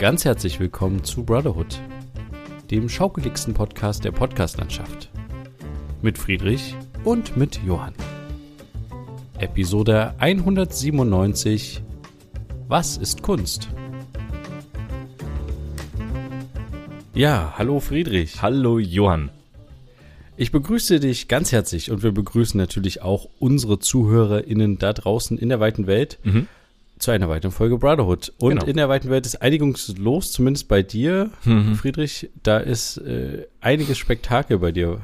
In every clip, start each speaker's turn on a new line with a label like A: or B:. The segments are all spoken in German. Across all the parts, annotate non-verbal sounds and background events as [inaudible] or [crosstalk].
A: Ganz herzlich willkommen zu Brotherhood, dem schaukeligsten Podcast der Podcastlandschaft. Mit Friedrich und mit Johann. Episode 197 Was ist Kunst? Ja, hallo Friedrich.
B: Hallo Johann.
A: Ich begrüße dich ganz herzlich und wir begrüßen natürlich auch unsere ZuhörerInnen da draußen in der weiten Welt
B: Mhm.
A: Zu einer weiteren Folge Brotherhood. Und
B: Genau.
A: in der weiten Welt ist einiges los, zumindest bei dir,
B: Mhm.
A: Friedrich. Da ist äh, einiges Spektakel bei dir.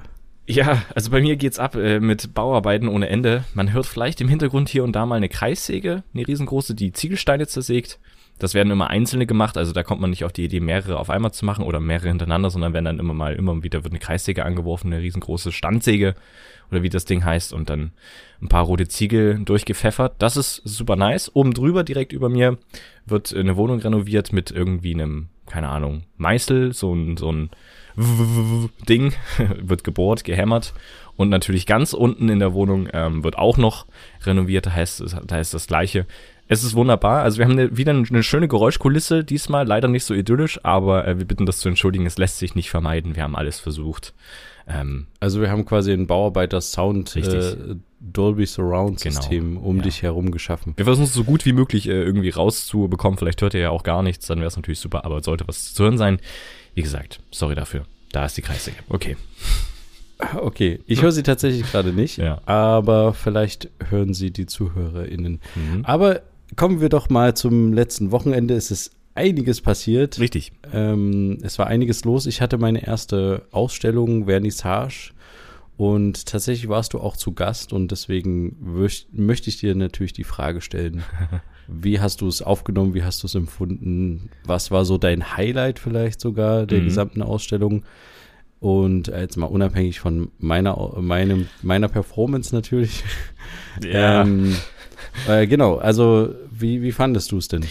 B: Ja, also bei mir geht's ab äh, mit Bauarbeiten ohne Ende. Man hört vielleicht im Hintergrund hier und da mal eine Kreissäge, eine riesengroße, die Ziegelsteine zersägt. Das werden immer einzelne gemacht, also da kommt man nicht auf die Idee, mehrere auf einmal zu machen oder mehrere hintereinander, sondern werden dann immer mal, immer wieder wird eine Kreissäge angeworfen, eine riesengroße Standsäge oder wie das Ding heißt und dann ein paar rote Ziegel durchgepfeffert. Das ist super nice. Oben drüber, direkt über mir, wird eine Wohnung renoviert mit irgendwie einem, keine Ahnung, Meißel, so ein, so ein Ding, [laughs] wird gebohrt, gehämmert. Und natürlich ganz unten in der Wohnung ähm, wird auch noch renoviert, da heißt, da ist das gleiche. Es ist wunderbar. Also wir haben eine, wieder eine schöne Geräuschkulisse, diesmal leider nicht so idyllisch, aber äh, wir bitten das zu entschuldigen, es lässt sich nicht vermeiden. Wir haben alles versucht. Ähm,
A: Also wir haben quasi ein Bauarbeiter-Sound äh, Dolby Surround System um
B: Ja.
A: dich herum geschaffen.
B: wir versuchen es so gut wie möglich äh, irgendwie rauszubekommen. Vielleicht hört ihr ja auch gar nichts, dann wäre es natürlich super, aber sollte was zu hören sein. Wie gesagt, sorry dafür. Da ist die Kreissäge. Okay.
A: Okay, ich höre sie tatsächlich gerade nicht,
B: Ja.
A: aber vielleicht hören sie die ZuhörerInnen.
B: Mhm.
A: Aber kommen wir doch mal zum letzten Wochenende. Es ist einiges passiert.
B: Richtig.
A: Ähm, es war einiges los. Ich hatte meine erste Ausstellung, Vernissage. Und tatsächlich warst du auch zu Gast und deswegen möchte ich dir natürlich die Frage stellen. [laughs] Wie hast du es aufgenommen? Wie hast du es empfunden? Was war so dein Highlight vielleicht sogar der
B: Mhm.
A: gesamten Ausstellung? Und äh, jetzt mal unabhängig von meiner, meinem, meiner Performance natürlich. Ähm, äh, genau, also wie, wie fandest du es denn?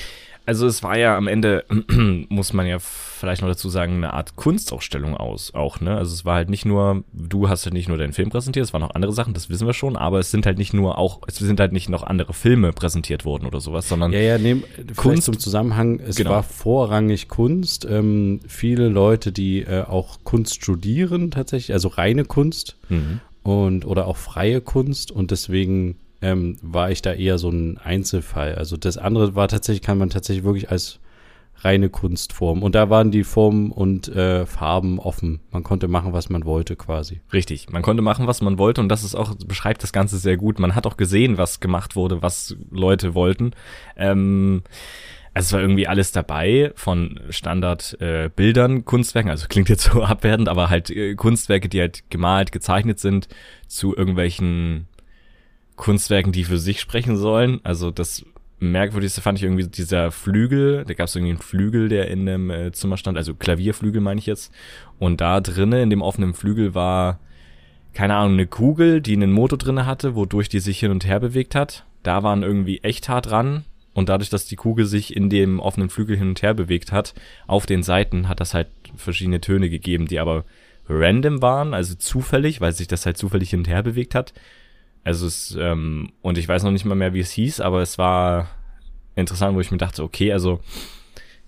B: Also es war ja am Ende, [clears throat] muss man ja vielleicht noch dazu sagen, eine Art Kunstausstellung aus, auch, ne? Also es war halt nicht nur, du hast halt nicht nur deinen Film präsentiert, es waren noch andere Sachen, das wissen wir schon, aber es sind halt nicht nur auch, es sind halt nicht noch andere Filme präsentiert worden oder sowas, sondern
A: Ja, ja, nehm, Kunst
B: Kunst-
A: zum Zusammenhang. Es
B: Genau.
A: war vorrangig Kunst. Ähm, viele Leute, die äh, auch Kunst studieren tatsächlich, also reine Kunst
B: Mhm.
A: und oder auch freie Kunst und deswegen ähm, war ich da eher so ein Einzelfall. Also das andere war tatsächlich, kann man tatsächlich wirklich als reine Kunstform. Und da waren die Formen und äh, Farben offen. Man konnte machen, was man wollte quasi.
B: Richtig. Man konnte machen, was man wollte und das ist auch, beschreibt das Ganze sehr gut. Man hat auch gesehen, was gemacht wurde, was Leute wollten. Ähm, also es war irgendwie alles dabei, von Standard äh, Kunstwerken, also klingt jetzt so [laughs] abwertend, aber halt äh, Kunstwerke, die halt gemalt, gezeichnet sind, zu irgendwelchen Kunstwerken, die für sich sprechen sollen. Also das merkwürdigste fand ich irgendwie dieser Flügel, da gab es irgendwie einen Flügel, der in einem äh, Zimmer stand, also Klavierflügel meine ich jetzt. Und da drinnen, in dem offenen Flügel, war, keine Ahnung, eine Kugel, die einen Motor drinne hatte, wodurch die sich hin und her bewegt hat. Da waren irgendwie echt hart dran. Und dadurch, dass die Kugel sich in dem offenen Flügel hin und her bewegt hat, auf den Seiten hat das halt verschiedene Töne gegeben, die aber random waren, also zufällig, weil sich das halt zufällig hin und her bewegt hat. Also es, ähm, und ich weiß noch nicht mal mehr, wie es hieß, aber es war interessant, wo ich mir dachte, okay, also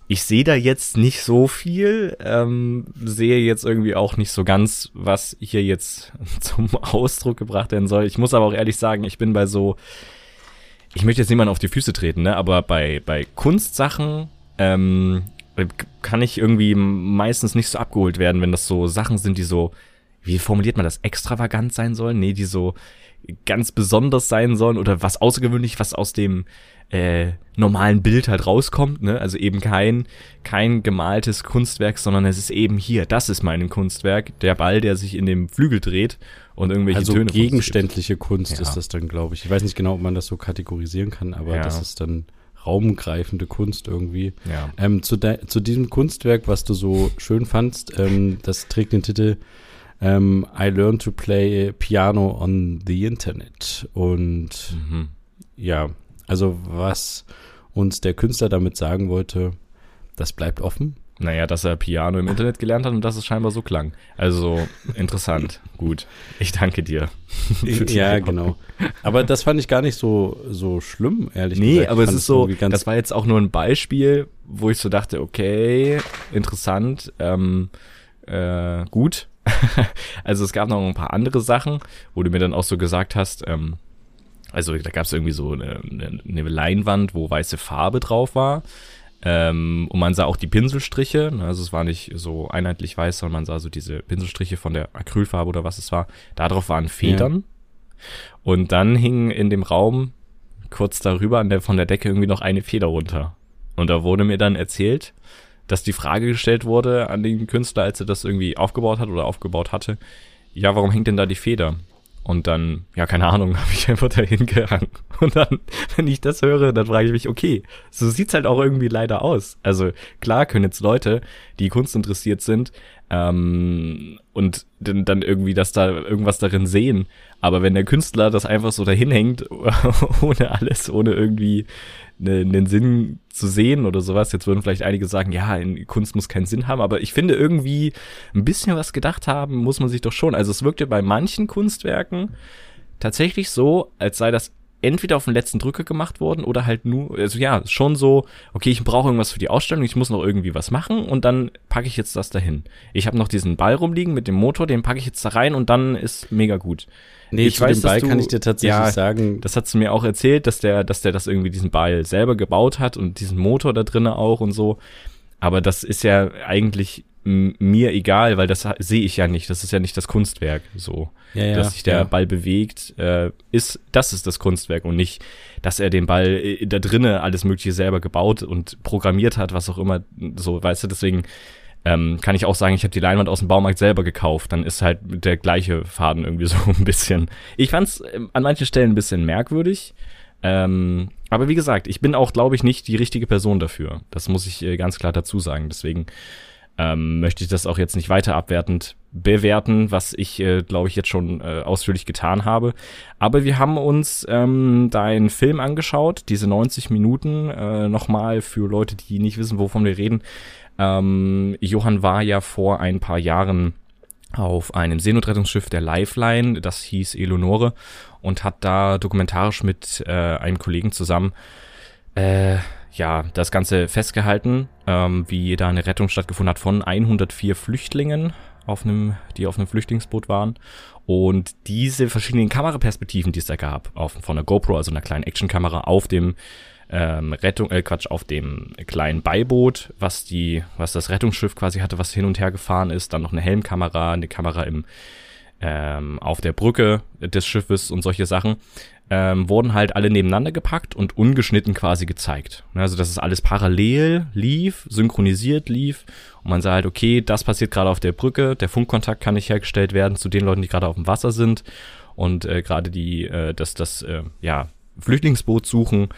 B: ich sehe da jetzt nicht so viel, ähm, sehe jetzt irgendwie auch nicht so ganz, was hier jetzt [laughs] zum Ausdruck gebracht werden soll. Ich muss aber auch ehrlich sagen, ich bin bei so, ich möchte jetzt niemanden auf die Füße treten, ne, aber bei, bei Kunstsachen, ähm, kann ich irgendwie meistens nicht so abgeholt werden, wenn das so Sachen sind, die so, wie formuliert man das, extravagant sein sollen? Nee, die so ganz besonders sein sollen oder was außergewöhnlich, was aus dem äh, normalen Bild halt rauskommt, ne? Also eben kein, kein gemaltes Kunstwerk, sondern es ist eben hier, das ist mein Kunstwerk, der Ball, der sich in dem Flügel dreht und irgendwelche
A: Also
B: Töne gibt.
A: gegenständliche Kunst
B: Ja.
A: ist das dann, glaube ich. Ich weiß nicht genau, ob man das so kategorisieren kann, aber
B: Ja.
A: das ist dann raumgreifende Kunst irgendwie.
B: Ja.
A: Ähm, zu, zu diesem Kunstwerk, was du so schön fandst, ähm, das trägt den Titel ähm, I learned to play piano on the internet. Und
B: Mhm.
A: ja, also was uns der Künstler damit sagen wollte, das bleibt offen.
B: Naja, dass er Piano im Internet gelernt hat und dass es scheinbar so klang. Also interessant. [laughs] Gut. Ich danke dir.
A: ja, genau. Aber das fand ich gar nicht so, so schlimm, ehrlich
B: nee,
A: gesagt.
B: Nee, aber es ist so, das war jetzt auch nur ein Beispiel, wo ich so dachte, okay, interessant, ähm, äh, gut. [laughs] also es gab noch ein paar andere Sachen, wo du mir dann auch so gesagt hast, ähm, also da gab es irgendwie so eine, eine Leinwand, wo weiße Farbe drauf war. Ähm, und man sah auch die Pinselstriche, ne, also es war nicht so einheitlich weiß, sondern man sah so diese Pinselstriche von der Acrylfarbe oder was es war. Darauf waren Federn. Ja. Und dann hing in dem Raum kurz darüber an der, von der Decke irgendwie noch eine Feder runter. Und da wurde mir dann erzählt, dass die Frage gestellt wurde an den Künstler, als er das irgendwie aufgebaut hat oder aufgebaut hatte, ja, warum hängt denn da die Feder? Und dann, ja, keine Ahnung, [laughs] habe ich einfach dahin gehangen. Und dann, wenn ich das höre, dann frage ich mich, okay, so sieht's halt auch irgendwie leider aus. Also klar können jetzt Leute, die Kunst interessiert sind, ähm, und dann, irgendwie, dass da irgendwas darin sehen. Aber wenn der Künstler das einfach so dahin hängt, [laughs] ohne alles, ohne irgendwie einen Sinn zu sehen oder sowas. Jetzt würden vielleicht einige sagen, ja, Kunst muss keinen Sinn haben, aber ich finde irgendwie ein bisschen was gedacht haben, muss man sich doch schon. Also es wirkte bei manchen Kunstwerken tatsächlich so, als sei das entweder auf den letzten Drücke gemacht worden oder halt nur, also ja, schon so, okay, ich brauche irgendwas für die Ausstellung, ich muss noch irgendwie was machen und dann packe ich jetzt das dahin. Ich habe noch diesen Ball rumliegen mit dem Motor, den packe ich jetzt da rein und dann ist mega gut.
A: Nee, ich zu weiß, dem Ball du, kann ich dir tatsächlich ja, sagen.
B: Das hast du mir auch erzählt, dass der, dass der das irgendwie diesen Ball selber gebaut hat und diesen Motor da drinnen auch und so. Aber das ist ja eigentlich mir egal, weil das sehe ich ja nicht. Das ist ja nicht das Kunstwerk so. Ja, ja, dass sich der ja. Ball bewegt, äh, ist, das ist das Kunstwerk und nicht, dass er den Ball äh, da drinnen alles Mögliche selber gebaut und programmiert hat, was auch immer, so, weißt du, deswegen ähm, kann ich auch sagen, ich habe die Leinwand aus dem Baumarkt selber gekauft. Dann ist halt der gleiche Faden irgendwie [laughs] so ein bisschen. Ich fand's äh, an manchen Stellen ein bisschen merkwürdig. Ähm, aber wie gesagt, ich bin auch, glaube ich, nicht die richtige Person dafür. Das muss ich äh, ganz klar dazu sagen. Deswegen ähm, möchte ich das auch jetzt nicht weiter abwertend bewerten, was ich, äh, glaube ich, jetzt schon äh, ausführlich getan habe. Aber wir haben uns ähm, deinen Film angeschaut, diese 90 Minuten, äh, nochmal für Leute, die nicht wissen, wovon wir reden. Ähm, Johann war ja vor ein paar Jahren auf einem Seenotrettungsschiff der Lifeline, das hieß Eleonore, und hat da dokumentarisch mit äh, einem Kollegen zusammen äh, ja, das Ganze festgehalten, ähm, wie da eine Rettung stattgefunden hat von 104 Flüchtlingen, auf einem, die auf einem Flüchtlingsboot waren. Und diese verschiedenen Kameraperspektiven, die es da gab, auf, von der GoPro, also einer kleinen Actionkamera, auf dem ähm, Rettung, äh, Quatsch, auf dem kleinen Beiboot, was die, was das Rettungsschiff quasi hatte, was hin und her gefahren ist, dann noch eine Helmkamera, eine Kamera im ähm, auf der Brücke des Schiffes und solche Sachen ähm, wurden halt alle nebeneinander gepackt und ungeschnitten quasi gezeigt. Ne, also dass es alles parallel lief, synchronisiert lief und man sah halt, okay, das passiert gerade auf der Brücke, der Funkkontakt kann nicht hergestellt werden zu den Leuten, die gerade auf dem Wasser sind und äh, gerade die, äh, das, das, äh, ja, Flüchtlingsboot suchen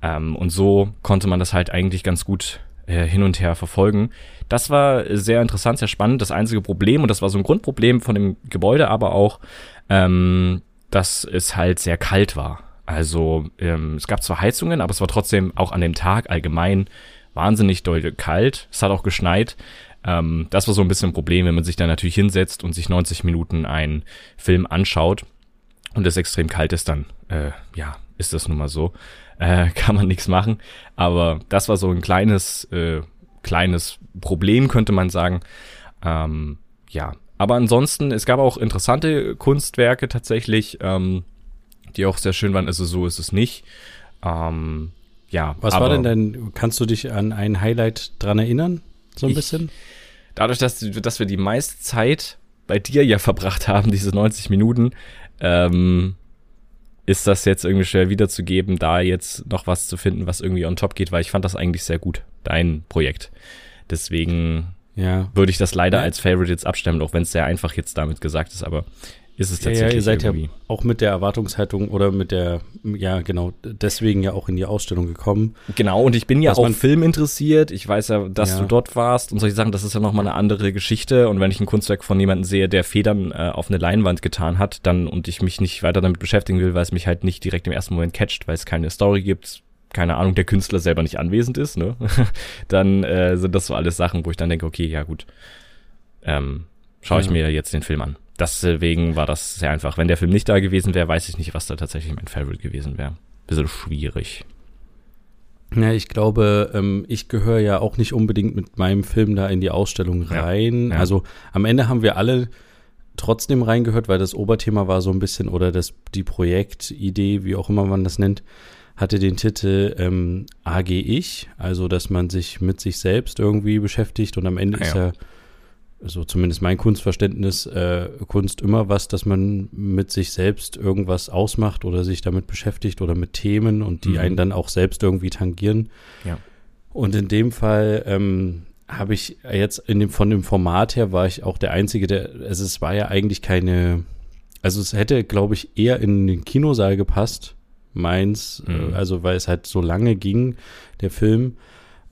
B: ähm, und so konnte man das halt eigentlich ganz gut äh, hin und her verfolgen. Das war sehr interessant, sehr spannend. Das einzige Problem, und das war so ein Grundproblem von dem Gebäude, aber auch, ähm, dass es halt sehr kalt war. Also ähm, es gab zwar Heizungen, aber es war trotzdem auch an dem Tag allgemein wahnsinnig doll kalt. Es hat auch geschneit. Ähm, das war so ein bisschen ein Problem, wenn man sich dann natürlich hinsetzt und sich 90 Minuten einen Film anschaut und es extrem kalt ist, dann äh, ja, ist das nun mal so. [laughs] Äh, kann man nichts machen. Aber das war so ein kleines, äh, kleines Problem, könnte man sagen. Ähm, ja, aber ansonsten, es gab auch interessante Kunstwerke tatsächlich, ähm, die auch sehr schön waren. Also so ist es nicht. Ähm, ja.
A: Was war denn dein, kannst du dich an ein Highlight dran erinnern? So ein
B: ich,
A: bisschen?
B: Dadurch, dass, dass wir die meiste Zeit bei dir ja [laughs] verbracht haben, diese 90 Minuten, ähm, ist das jetzt irgendwie schwer wiederzugeben, da jetzt noch was zu finden, was irgendwie on top geht, weil ich fand das eigentlich sehr gut, dein Projekt. Deswegen ja. würde ich das leider ja. als Favorite jetzt abstimmen, auch wenn es sehr einfach jetzt damit gesagt ist, aber ist es tatsächlich. Ja,
A: ihr seid irgendwie. ja auch mit der Erwartungshaltung oder mit der, ja, genau, deswegen ja auch in die Ausstellung gekommen.
B: Genau, und ich bin ja auch Film interessiert. Ich weiß ja, dass ja. du dort warst und solche Sachen, das ist ja nochmal eine andere Geschichte. Und wenn ich ein Kunstwerk von jemandem sehe, der Federn äh, auf eine Leinwand getan hat, dann und ich mich nicht weiter damit beschäftigen will, weil es mich halt nicht direkt im ersten Moment catcht, weil es keine Story gibt, keine Ahnung, der Künstler selber nicht anwesend ist, ne? [laughs] dann äh, sind das so alles Sachen, wo ich dann denke, okay, ja gut, ähm, schaue ich ja. mir jetzt den Film an. Deswegen war das sehr einfach. Wenn der Film nicht da gewesen wäre, weiß ich nicht, was da tatsächlich mein Favorite gewesen wäre. Bisschen schwierig.
A: Ja, ich glaube, ähm, ich gehöre ja auch nicht unbedingt mit meinem Film da in die Ausstellung rein. Ja, ja. Also am Ende haben wir alle trotzdem reingehört, weil das Oberthema war so ein bisschen oder das die Projektidee, wie auch immer man das nennt, hatte den Titel ähm, AG Ich, also dass man sich mit sich selbst irgendwie beschäftigt und am Ende ah, ist ja so zumindest mein Kunstverständnis, äh, Kunst immer was, dass man mit sich selbst irgendwas ausmacht oder sich damit beschäftigt oder mit Themen und die mhm. einen dann auch selbst irgendwie tangieren.
B: Ja.
A: Und in dem Fall ähm, habe ich jetzt in dem, von dem Format her war ich auch der Einzige, der, also es war ja eigentlich keine, also es hätte, glaube ich, eher in den Kinosaal gepasst, meins, mhm. also weil es halt so lange ging, der Film.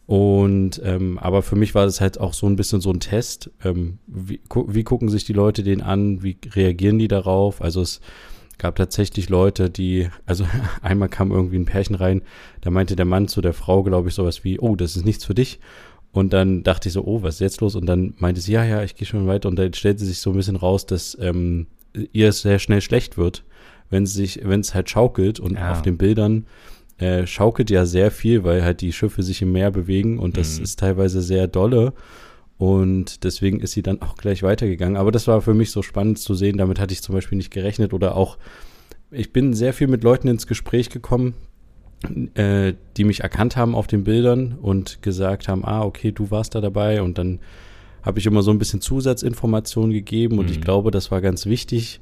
A: Und ähm, aber für mich war das halt auch so ein bisschen so ein Test. Ähm, wie, gu wie gucken sich die Leute den an? Wie reagieren die darauf? Also es gab tatsächlich Leute, die, also [laughs] einmal kam irgendwie ein Pärchen rein, da meinte der Mann zu der Frau, glaube ich, sowas wie, oh, das ist nichts für dich. Und dann dachte ich so, oh, was ist jetzt los? Und dann meinte sie, ja, ja, ich gehe schon weiter. Und dann stellte sich so ein bisschen raus, dass ähm, ihr es sehr schnell schlecht wird, wenn sich, wenn es halt schaukelt und ja. auf den Bildern äh, schaukelt ja sehr viel, weil halt die Schiffe sich im Meer bewegen und das mhm. ist teilweise sehr dolle. Und deswegen ist sie dann auch gleich weitergegangen. Aber das war für mich so spannend zu sehen. Damit hatte ich zum Beispiel nicht gerechnet. Oder auch, ich bin sehr viel mit Leuten ins Gespräch gekommen, äh, die mich erkannt haben auf den Bildern und gesagt haben, ah, okay, du warst da dabei. Und dann habe ich immer so ein bisschen Zusatzinformationen gegeben. Und mhm. ich glaube, das war ganz wichtig,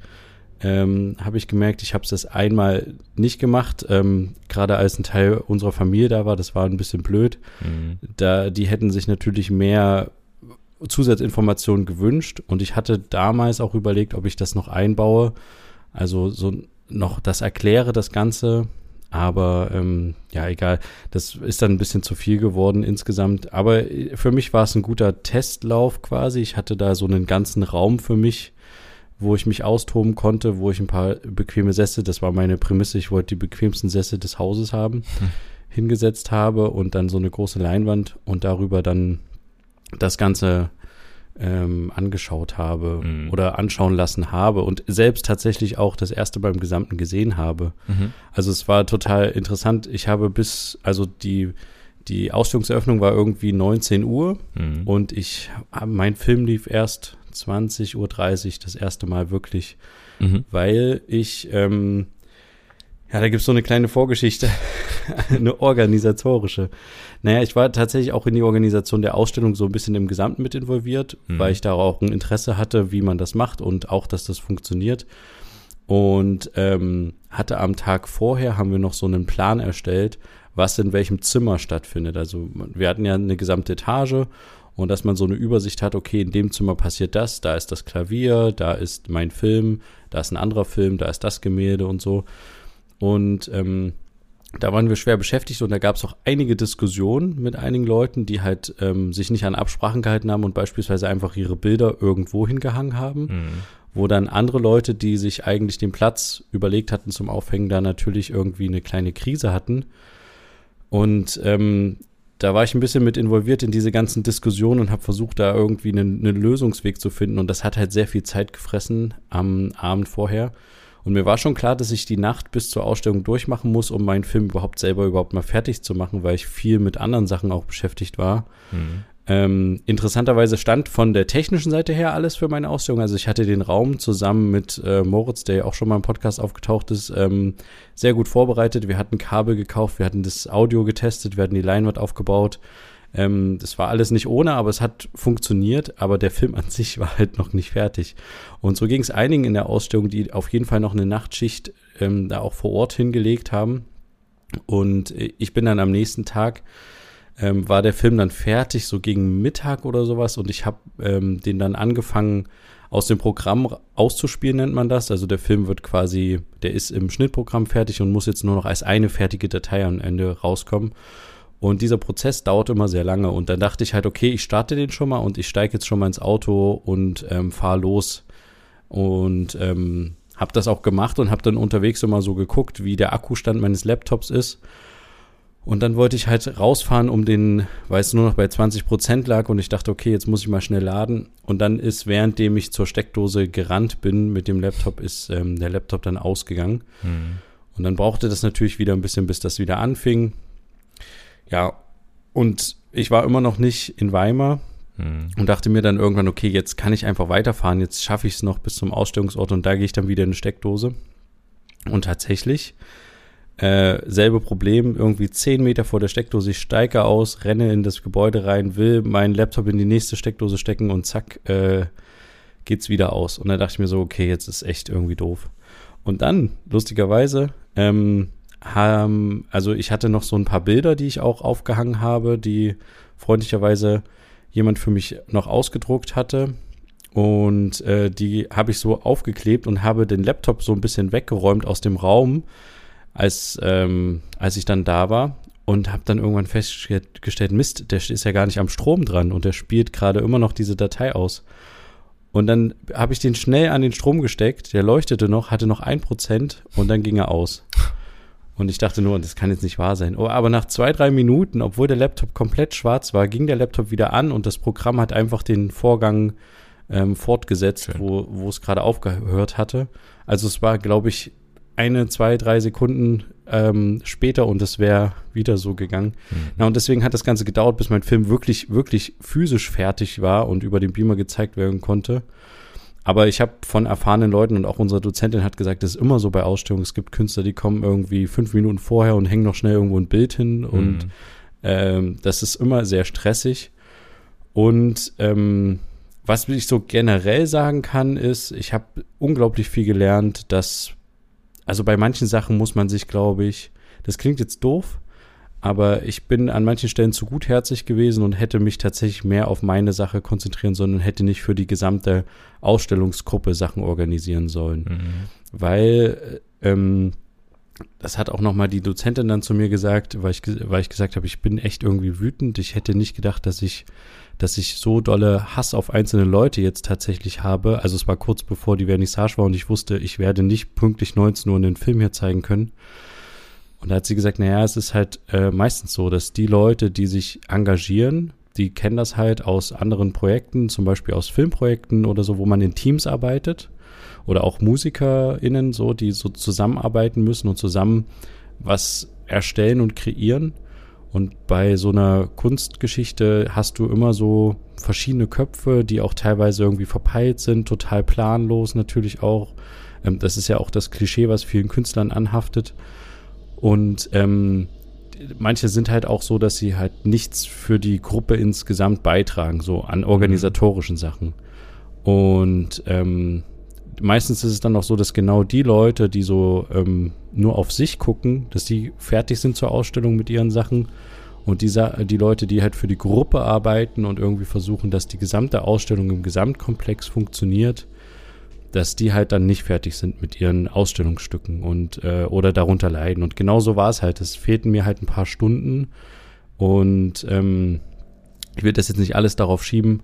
A: ähm, habe ich gemerkt, ich habe es das einmal nicht gemacht, ähm, gerade als ein Teil unserer Familie da war, das war ein bisschen blöd. Mhm. Da, die hätten sich natürlich mehr Zusatzinformationen gewünscht und ich hatte damals auch überlegt, ob ich das noch einbaue, also so noch das erkläre, das Ganze, aber ähm, ja, egal, das ist dann ein bisschen zu viel geworden insgesamt. Aber für mich war es ein guter Testlauf quasi. Ich hatte da so einen ganzen Raum für mich, wo ich mich austoben konnte, wo ich ein paar bequeme Sätze, das war meine Prämisse, ich wollte die bequemsten Sätze des Hauses haben, hm. hingesetzt habe und dann so eine große Leinwand und darüber dann das Ganze ähm, angeschaut habe mhm. oder anschauen lassen habe und selbst tatsächlich auch das erste beim Gesamten gesehen habe. Mhm. Also es war total interessant. Ich habe bis, also die, die Ausstellungseröffnung war irgendwie 19 Uhr mhm. und ich, mein Film lief erst 20.30 Uhr das erste Mal wirklich, mhm. weil ich, ähm, ja, da gibt es so eine kleine Vorgeschichte, [laughs] eine organisatorische. Naja, ich war tatsächlich auch in die Organisation der Ausstellung so ein bisschen im Gesamten mit involviert, mhm. weil ich da auch ein Interesse hatte, wie man das macht und auch, dass das funktioniert. Und ähm, hatte am Tag vorher, haben wir noch so einen Plan erstellt, was in welchem Zimmer stattfindet. Also wir hatten ja eine gesamte Etage und dass man so eine Übersicht hat, okay, in dem Zimmer passiert das, da ist das Klavier, da ist mein Film, da ist ein anderer Film, da ist das Gemälde und so. Und ähm, da waren wir schwer beschäftigt und da gab es auch einige Diskussionen mit einigen Leuten, die halt ähm, sich nicht an Absprachen gehalten haben und beispielsweise einfach ihre Bilder irgendwo hingehangen haben, mhm. wo dann andere Leute, die sich eigentlich den Platz überlegt hatten zum Aufhängen, da natürlich irgendwie eine kleine Krise hatten. Und ähm, da war ich ein bisschen mit involviert in diese ganzen Diskussionen und habe versucht, da irgendwie einen, einen, Lösungsweg zu finden. Und das hat halt sehr viel Zeit gefressen am Abend vorher. Und mir war schon klar, dass ich die Nacht bis zur Ausstellung durchmachen muss, um meinen Film überhaupt selber überhaupt mal fertig zu machen, weil ich viel mit anderen Sachen auch beschäftigt war. Mhm. Ähm, interessanterweise stand von der technischen Seite her alles für meine Ausstellung. Also ich hatte den Raum zusammen mit äh, Moritz, der ja auch schon mal im Podcast aufgetaucht ist, ähm, sehr gut vorbereitet. Wir hatten Kabel gekauft, wir hatten das Audio getestet, wir hatten die Leinwand aufgebaut. Ähm, das war alles nicht ohne, aber es hat funktioniert. Aber der Film an [laughs] sich war halt noch nicht fertig. Und so ging es einigen in der Ausstellung, die auf jeden Fall noch eine Nachtschicht ähm, da auch vor Ort hingelegt haben. Und äh, ich bin dann am nächsten Tag ähm, war der Film dann fertig, so gegen Mittag oder sowas. Und ich habe ähm, den dann angefangen, aus dem Programm auszuspielen, nennt man das. Also der Film wird quasi, der ist im Schnittprogramm fertig und muss jetzt nur noch als eine fertige Datei am Ende rauskommen. Und dieser Prozess dauert immer sehr lange. Und dann dachte ich halt, okay, ich starte den schon mal und ich steige jetzt schon mal ins Auto und ähm, fahre los. Und ähm, habe das auch gemacht und habe dann unterwegs immer so geguckt, wie der Akkustand meines Laptops ist Und dann wollte ich halt rausfahren, um den, weil es nur noch bei 20 Prozent lag und ich dachte, okay, jetzt muss ich mal schnell laden. Und dann ist, währenddem ich zur Steckdose gerannt bin mit dem Laptop, ist ähm, der Laptop dann ausgegangen. Mhm. Und dann brauchte das natürlich wieder ein bisschen, bis das wieder anfing. Ja, und ich war immer noch nicht in Weimar mhm. und dachte mir dann irgendwann, okay, jetzt kann ich einfach weiterfahren, jetzt schaffe ich es noch bis zum Ausstellungsort und da gehe ich dann wieder in eine Steckdose. Und tatsächlich äh, selbe Problem, irgendwie zehn Meter vor der Steckdose, ich steige aus, renne in das Gebäude rein, will meinen Laptop in die nächste Steckdose stecken und zack, äh, geht's wieder aus. Und dann dachte ich mir so, okay, jetzt ist echt irgendwie doof. Und dann, lustigerweise, ähm, haben, also ich hatte noch so ein paar Bilder, die ich auch aufgehangen habe, die freundlicherweise jemand für mich noch ausgedruckt hatte. Und äh, die habe ich so aufgeklebt und habe den Laptop so ein bisschen weggeräumt aus dem Raum, als, ähm, als ich dann da war und habe dann irgendwann festgestellt, Mist, der ist ja gar nicht am Strom dran und der spielt gerade immer noch diese Datei aus. Und dann habe ich den schnell an den Strom gesteckt, der leuchtete noch, hatte noch ein Prozent und dann ging er aus. [laughs] Und ich dachte nur, das kann jetzt nicht wahr sein. Oh, aber nach zwei, drei Minuten, obwohl der Laptop komplett schwarz war, ging der Laptop wieder an und das Programm hat einfach den Vorgang ähm, fortgesetzt, Schön. wo, wo es gerade aufgehört hatte. Also es war, glaube ich, eine, zwei, drei Sekunden ähm, später und es wäre wieder so gegangen. Mhm. Na, und deswegen hat das Ganze gedauert, bis mein Film wirklich, wirklich physisch fertig war und über den Beamer gezeigt werden konnte. Aber ich habe von erfahrenen Leuten und auch unsere Dozentin hat gesagt, das ist immer so bei Ausstellungen. Es gibt Künstler, die kommen irgendwie fünf Minuten vorher und hängen noch schnell irgendwo ein Bild hin. Mhm. Und ähm, das ist immer sehr stressig. Und ähm, was ich so generell sagen kann, ist, ich habe unglaublich viel gelernt, dass also bei manchen Sachen muss man sich, glaube ich, das klingt jetzt doof, aber ich bin an manchen Stellen zu gutherzig gewesen und hätte mich tatsächlich mehr auf meine Sache konzentrieren sollen und hätte nicht für die gesamte Ausstellungsgruppe Sachen organisieren sollen. Mhm. Weil ähm, das hat auch nochmal die Dozentin dann zu mir gesagt, weil ich, weil ich gesagt habe, ich bin echt irgendwie wütend. Ich hätte nicht gedacht, dass ich dass ich so dolle Hass auf einzelne Leute jetzt tatsächlich habe. Also es war kurz bevor die Vernissage war und ich wusste, ich werde nicht pünktlich 19 Uhr einen Film hier zeigen können. Und da hat sie gesagt, naja, es ist halt äh, meistens so, dass die Leute, die sich engagieren, die kennen das halt aus anderen Projekten, zum Beispiel aus Filmprojekten oder so, wo man in Teams arbeitet. Oder auch MusikerInnen, so, die so zusammenarbeiten müssen und zusammen was erstellen und kreieren. Und bei so einer Kunstgeschichte hast du immer so verschiedene Köpfe, die auch teilweise irgendwie verpeilt sind, total planlos natürlich auch. Ähm, das ist ja auch das Klischee, was vielen Künstlern anhaftet. Und ähm, manche sind halt auch so, dass sie halt nichts für die Gruppe insgesamt beitragen, so an organisatorischen Sachen. Und ähm, meistens ist es dann auch so, dass genau die Leute, die so ähm, nur auf sich gucken, dass die fertig sind zur Ausstellung mit ihren Sachen und die, die Leute, die halt für die Gruppe arbeiten und irgendwie versuchen, dass die gesamte Ausstellung im Gesamtkomplex funktioniert, dass die halt dann nicht fertig sind mit ihren Ausstellungsstücken und äh, oder darunter leiden. Und genau so war es halt. Es fehlten mir halt ein paar Stunden und ähm, ich will das jetzt nicht alles darauf schieben,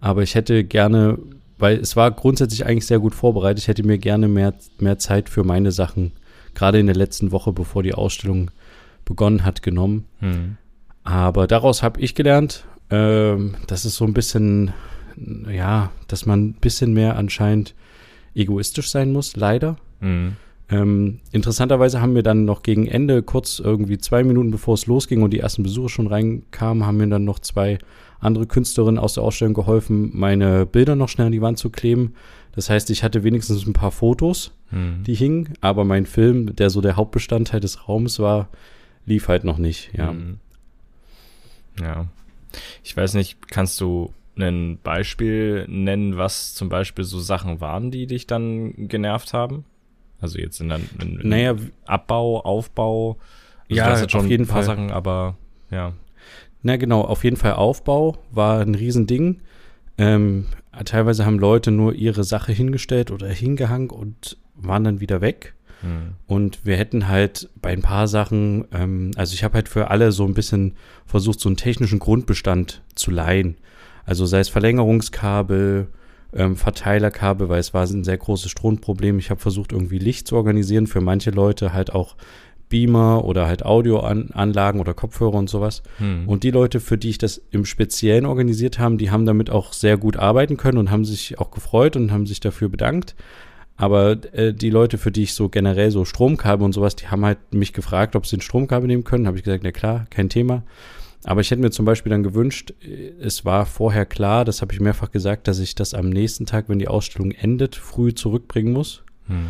A: aber ich hätte gerne weil es war grundsätzlich eigentlich sehr gut vorbereitet. Ich hätte mir gerne mehr, mehr Zeit für meine Sachen, gerade in der letzten Woche, bevor die Ausstellung begonnen hat, genommen. Hm. Aber daraus habe ich gelernt, äh, dass es so ein bisschen, ja, dass man ein bisschen mehr anscheinend egoistisch sein muss, leider. Mhm. Ähm, interessanterweise haben wir dann noch gegen Ende, kurz irgendwie zwei Minuten bevor es losging und die ersten Besucher schon reinkamen, haben mir dann noch zwei andere Künstlerinnen aus der Ausstellung geholfen, meine Bilder noch schnell an die Wand zu kleben. Das heißt, ich hatte wenigstens ein paar Fotos, hm. die hingen, aber mein Film, der so der Hauptbestandteil des Raums war, lief halt noch nicht, ja. Hm.
B: Ja. Ich weiß nicht, kannst du ein Beispiel nennen, was zum Beispiel so Sachen waren, die dich dann genervt haben? Also jetzt in, in, in
A: naja,
B: Abbau, Aufbau.
A: Also ja,
B: schon
A: auf jeden
B: ein paar
A: Fall.
B: Sachen, aber ja.
A: Na genau, auf jeden Fall Aufbau war ein Riesending. Ähm, teilweise haben Leute nur ihre Sache hingestellt oder hingehangen und waren dann wieder weg. Mhm. Und wir hätten halt bei ein paar Sachen, ähm, also ich habe halt für alle so ein bisschen versucht, so einen technischen Grundbestand zu leihen. Also sei es Verlängerungskabel, ähm, Verteilerkabel, weil es war ein sehr großes Stromproblem. Ich habe versucht, irgendwie Licht zu organisieren, für manche Leute halt auch Beamer oder halt Audioanlagen oder Kopfhörer und sowas.
B: Hm.
A: Und die Leute, für die ich das im Speziellen organisiert haben, die haben damit auch sehr gut arbeiten können und haben sich auch gefreut und haben sich dafür bedankt. Aber äh, die Leute, für die ich so generell so Stromkabel und sowas, die haben halt mich gefragt, ob sie ein Stromkabel nehmen können. Habe ich gesagt, na klar, kein Thema. Aber ich hätte mir zum Beispiel dann gewünscht, es war vorher klar, das habe ich mehrfach gesagt, dass ich das am nächsten Tag, wenn die Ausstellung endet, früh zurückbringen muss.
B: Hm.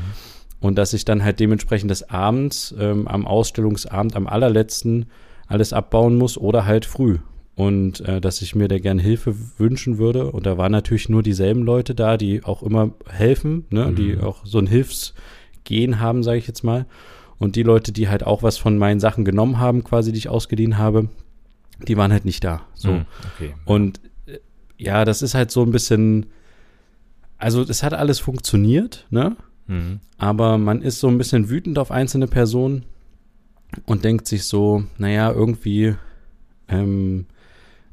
A: Und dass ich dann halt dementsprechend des Abends, ähm, am Ausstellungsabend, am allerletzten alles abbauen muss oder halt früh. Und äh, dass ich mir da gern Hilfe wünschen würde. Und da waren natürlich nur dieselben Leute da, die auch immer helfen, ne?
B: Mhm.
A: die auch so ein Hilfsgehen haben, sage ich jetzt mal. Und die Leute, die halt auch was von meinen Sachen genommen haben, quasi, die ich ausgeliehen habe, die waren halt nicht da. So.
B: Hm, Okay.
A: Und äh, ja, das ist halt so ein bisschen, also es hat alles funktioniert, ne?
B: Hm.
A: Aber man ist so ein bisschen wütend auf einzelne Personen und denkt sich so, naja, irgendwie ähm,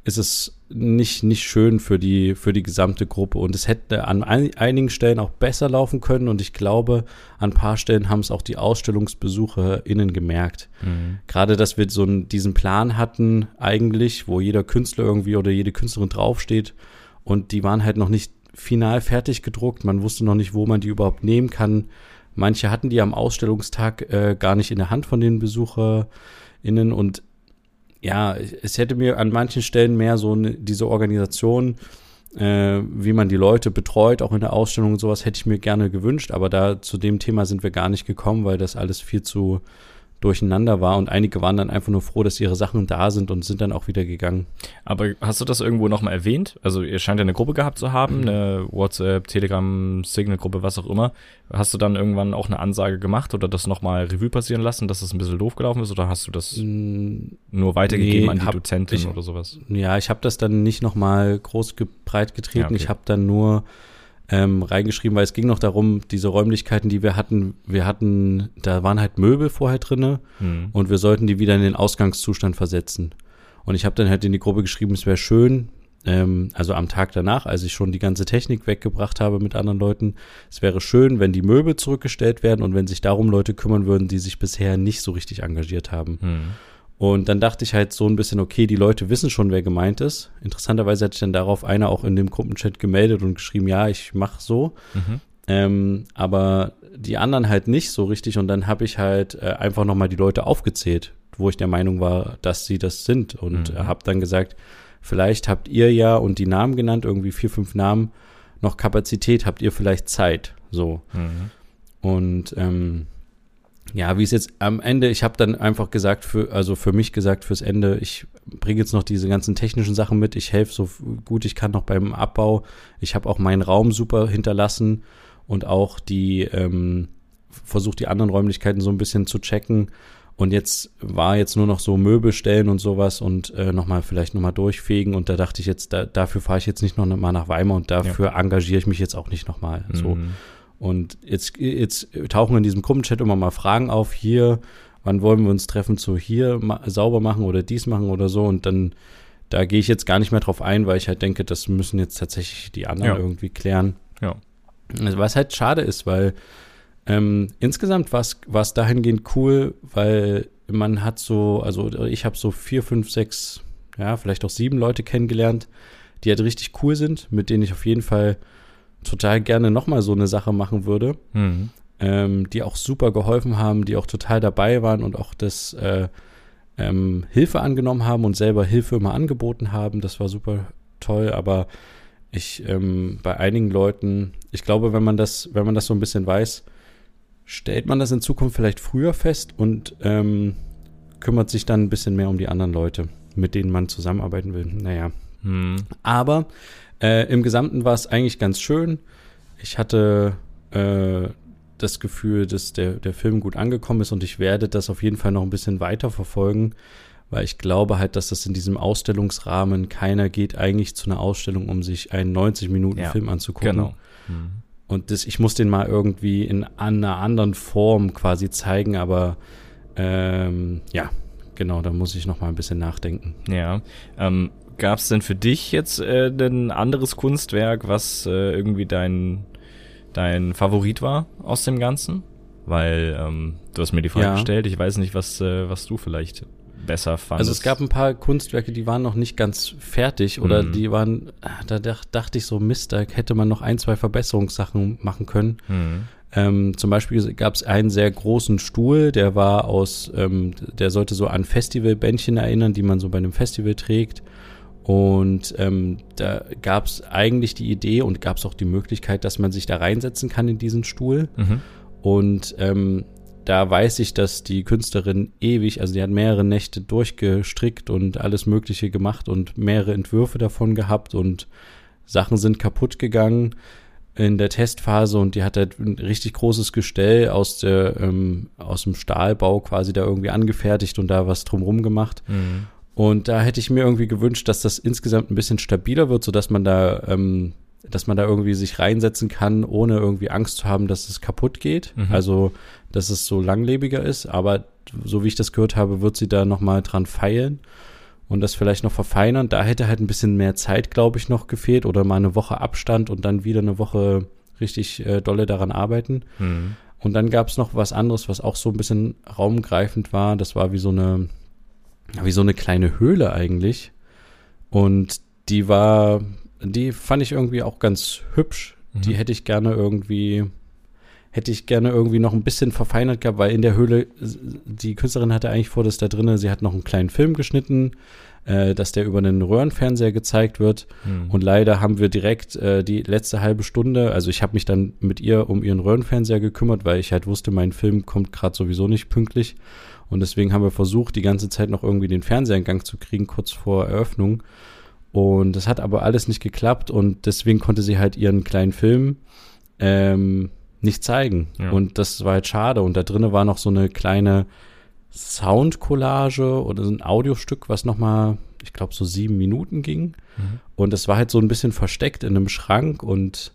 A: ist es nicht, nicht schön für die, für die gesamte Gruppe. Und es hätte an ein, einigen Stellen auch besser laufen können. Und ich glaube, an ein paar Stellen haben es auch die AusstellungsbesucherInnen gemerkt.
B: Hm.
A: Gerade, dass wir so einen, diesen Plan hatten, eigentlich, wo jeder Künstler irgendwie oder jede Künstlerin draufsteht. Und die waren halt noch nicht final fertig gedruckt. Man wusste noch nicht, wo man die überhaupt nehmen kann. Manche hatten die am Ausstellungstag äh, gar nicht in der Hand von den BesucherInnen. Und ja, es hätte mir an manchen Stellen mehr so eine, diese Organisation, äh, wie man die Leute betreut, auch in der Ausstellung und sowas, hätte ich mir gerne gewünscht. Aber da zu dem Thema sind wir gar nicht gekommen, weil das alles viel zu durcheinander war und einige waren dann einfach nur froh, dass ihre Sachen da sind und sind dann auch wieder gegangen.
B: Aber hast du das irgendwo nochmal erwähnt? Also ihr scheint ja eine Gruppe gehabt zu haben, eine WhatsApp, Telegram, Signal-Gruppe, was auch immer. Hast du dann irgendwann auch eine Ansage gemacht oder das nochmal Revue passieren lassen, dass es ein bisschen doof gelaufen ist oder hast du das nur weitergegeben
A: nee,
B: an die
A: hab
B: Dozentin
A: ich-
B: oder sowas?
A: Ja, ich habe das dann nicht nochmal groß breit getreten.
B: Ja, okay.
A: Ich habe dann nur ähm, reingeschrieben, weil es ging noch darum, diese Räumlichkeiten, die wir hatten, wir hatten, da waren halt Möbel vorher drinne
B: Hm.
A: und wir sollten die wieder in den Ausgangszustand versetzen. Und ich habe dann halt in die Gruppe geschrieben, es wäre schön, ähm, also am Tag danach, als ich schon die ganze Technik weggebracht habe mit anderen Leuten, es wäre schön, wenn die Möbel zurückgestellt werden und wenn sich darum Leute kümmern würden, die sich bisher nicht so richtig engagiert haben.
B: Hm.
A: Und dann dachte ich halt so ein bisschen, okay, die Leute wissen schon, wer gemeint ist. Interessanterweise hat sich dann darauf einer auch in dem Gruppenchat gemeldet und geschrieben, ja, ich mach so.
B: Mhm.
A: Ähm, aber die anderen halt nicht so richtig. Und dann habe ich halt äh, einfach nochmal die Leute aufgezählt, wo ich der Meinung war, dass sie das sind. Und
B: Mhm.
A: habe dann gesagt, vielleicht habt ihr ja und die Namen genannt, irgendwie vier, fünf Namen, noch Kapazität, habt ihr vielleicht Zeit. So.
B: Mhm.
A: Und ähm, ja, wie es jetzt am Ende, ich habe dann einfach gesagt, für, also für mich gesagt, fürs Ende, ich bringe jetzt noch diese ganzen technischen Sachen mit, ich helfe so gut ich kann noch beim Abbau. Ich habe auch meinen Raum super hinterlassen und auch die, ähm, versucht die anderen Räumlichkeiten so ein bisschen zu checken. Und jetzt war jetzt nur noch so Möbel stellen und sowas und äh, nochmal vielleicht nochmal durchfegen. Und da dachte ich jetzt, da, dafür fahre ich jetzt nicht noch mal nach Weimar und dafür engagiere ich mich jetzt auch nicht nochmal. So. Und jetzt, jetzt tauchen in diesem Gruppenchat immer mal Fragen auf, hier, wann wollen wir uns treffen, so hier ma sauber machen oder dies machen oder so. Und dann, da gehe ich jetzt gar nicht mehr drauf ein, weil ich halt denke, das müssen jetzt tatsächlich die anderen
B: Ja.
A: irgendwie klären.
B: Ja.
A: Also, was halt schade ist, weil ähm, insgesamt war es dahingehend cool, weil man hat so, also ich habe so vier, fünf, sechs, ja, vielleicht auch sieben Leute kennengelernt, die halt richtig cool sind, mit denen ich auf jeden Fall total gerne nochmal so eine Sache machen würde,
B: Mhm.
A: ähm, die auch super geholfen haben, die auch total dabei waren und auch das äh, ähm, Hilfe angenommen haben und selber Hilfe immer angeboten haben. Das war super toll, aber ich ähm, bei einigen Leuten, ich glaube, wenn man das, wenn man das so ein bisschen weiß, stellt man das in Zukunft vielleicht früher fest und ähm, kümmert sich dann ein bisschen mehr um die anderen Leute, mit denen man zusammenarbeiten will. Naja.
B: Mhm.
A: Aber äh, im Gesamten war es eigentlich ganz schön. Ich hatte äh, das Gefühl, dass der, der Film gut angekommen ist und ich werde das auf jeden Fall noch ein bisschen weiter verfolgen, weil ich glaube halt, dass das in diesem Ausstellungsrahmen keiner geht eigentlich zu einer Ausstellung, um sich einen 90-Minuten-Film anzugucken.
B: Genau. Mhm.
A: Und das, ich muss den mal irgendwie in einer anderen Form quasi zeigen, aber ähm, ja, genau, da muss ich noch mal ein bisschen nachdenken.
B: Ja. Ähm, Gab es denn für dich jetzt äh, ein anderes Kunstwerk, was äh, irgendwie dein, dein Favorit war aus dem Ganzen? weil ähm, du hast mir die Frage
A: Ja.
B: gestellt. Ich weiß nicht, was, äh, was du vielleicht besser fandest.
A: Also es gab ein paar Kunstwerke, die waren noch nicht ganz fertig oder
B: Mhm.
A: die waren, ah, da dach- dachte ich so, Mist, da hätte man noch ein, zwei Verbesserungssachen machen können.
B: Mhm.
A: Ähm, zum Beispiel gab es einen sehr großen Stuhl, der war aus, ähm, der sollte so an Festivalbändchen erinnern, die man so bei einem Festival trägt. Und ähm, da gab es eigentlich die Idee und gab es auch die Möglichkeit, dass man sich da reinsetzen kann in diesen Stuhl.
B: Mhm.
A: Und ähm, da weiß ich, dass die Künstlerin ewig, also die hat mehrere Nächte durchgestrickt und alles Mögliche gemacht und mehrere Entwürfe davon gehabt und Sachen sind kaputt gegangen in der Testphase und die hat halt ein richtig großes Gestell aus der ähm, aus dem Stahlbau quasi da irgendwie angefertigt und da was drumrum gemacht.
B: Mhm.
A: Und da hätte ich mir irgendwie gewünscht, dass das insgesamt ein bisschen stabiler wird, sodass man da, ähm, dass man da irgendwie sich reinsetzen kann, ohne irgendwie Angst zu haben, dass es kaputt geht.
B: Mhm.
A: Also, dass es so langlebiger ist. Aber so wie ich das gehört habe, wird sie da nochmal dran feilen und das vielleicht noch verfeinern. Da hätte halt ein bisschen mehr Zeit, glaube ich, noch gefehlt oder mal eine Woche Abstand und dann wieder eine Woche richtig äh, dolle daran arbeiten.
B: Mhm.
A: Und dann gab es noch was anderes, was auch so ein bisschen raumgreifend war. Das war wie so eine, wie so eine kleine Höhle eigentlich. Und die war, die fand ich irgendwie auch ganz hübsch. Die
B: Mhm.
A: hätte ich gerne irgendwie, hätte ich gerne irgendwie noch ein bisschen verfeinert gehabt, weil in der Höhle, die Künstlerin hatte eigentlich vor, dass da drinnen, sie hat noch einen kleinen Film geschnitten, äh, dass der über einen Röhrenfernseher gezeigt wird.
B: Mhm.
A: Und leider haben wir direkt äh, die letzte halbe Stunde, also ich habe mich dann mit ihr um ihren Röhrenfernseher gekümmert, weil ich halt wusste, mein Film kommt gerade sowieso nicht pünktlich. Und deswegen haben wir versucht, die ganze Zeit noch irgendwie den Fernseher in Gang zu kriegen, kurz vor Eröffnung. Und das hat aber alles nicht geklappt und deswegen konnte sie halt ihren kleinen Film ähm, nicht zeigen.
B: Ja.
A: Und das war halt schade. Und da drinnen war noch so eine kleine Soundcollage oder so ein Audiostück, was nochmal, ich glaube, so sieben Minuten ging.
B: Mhm.
A: Und es war halt so ein bisschen versteckt in einem Schrank und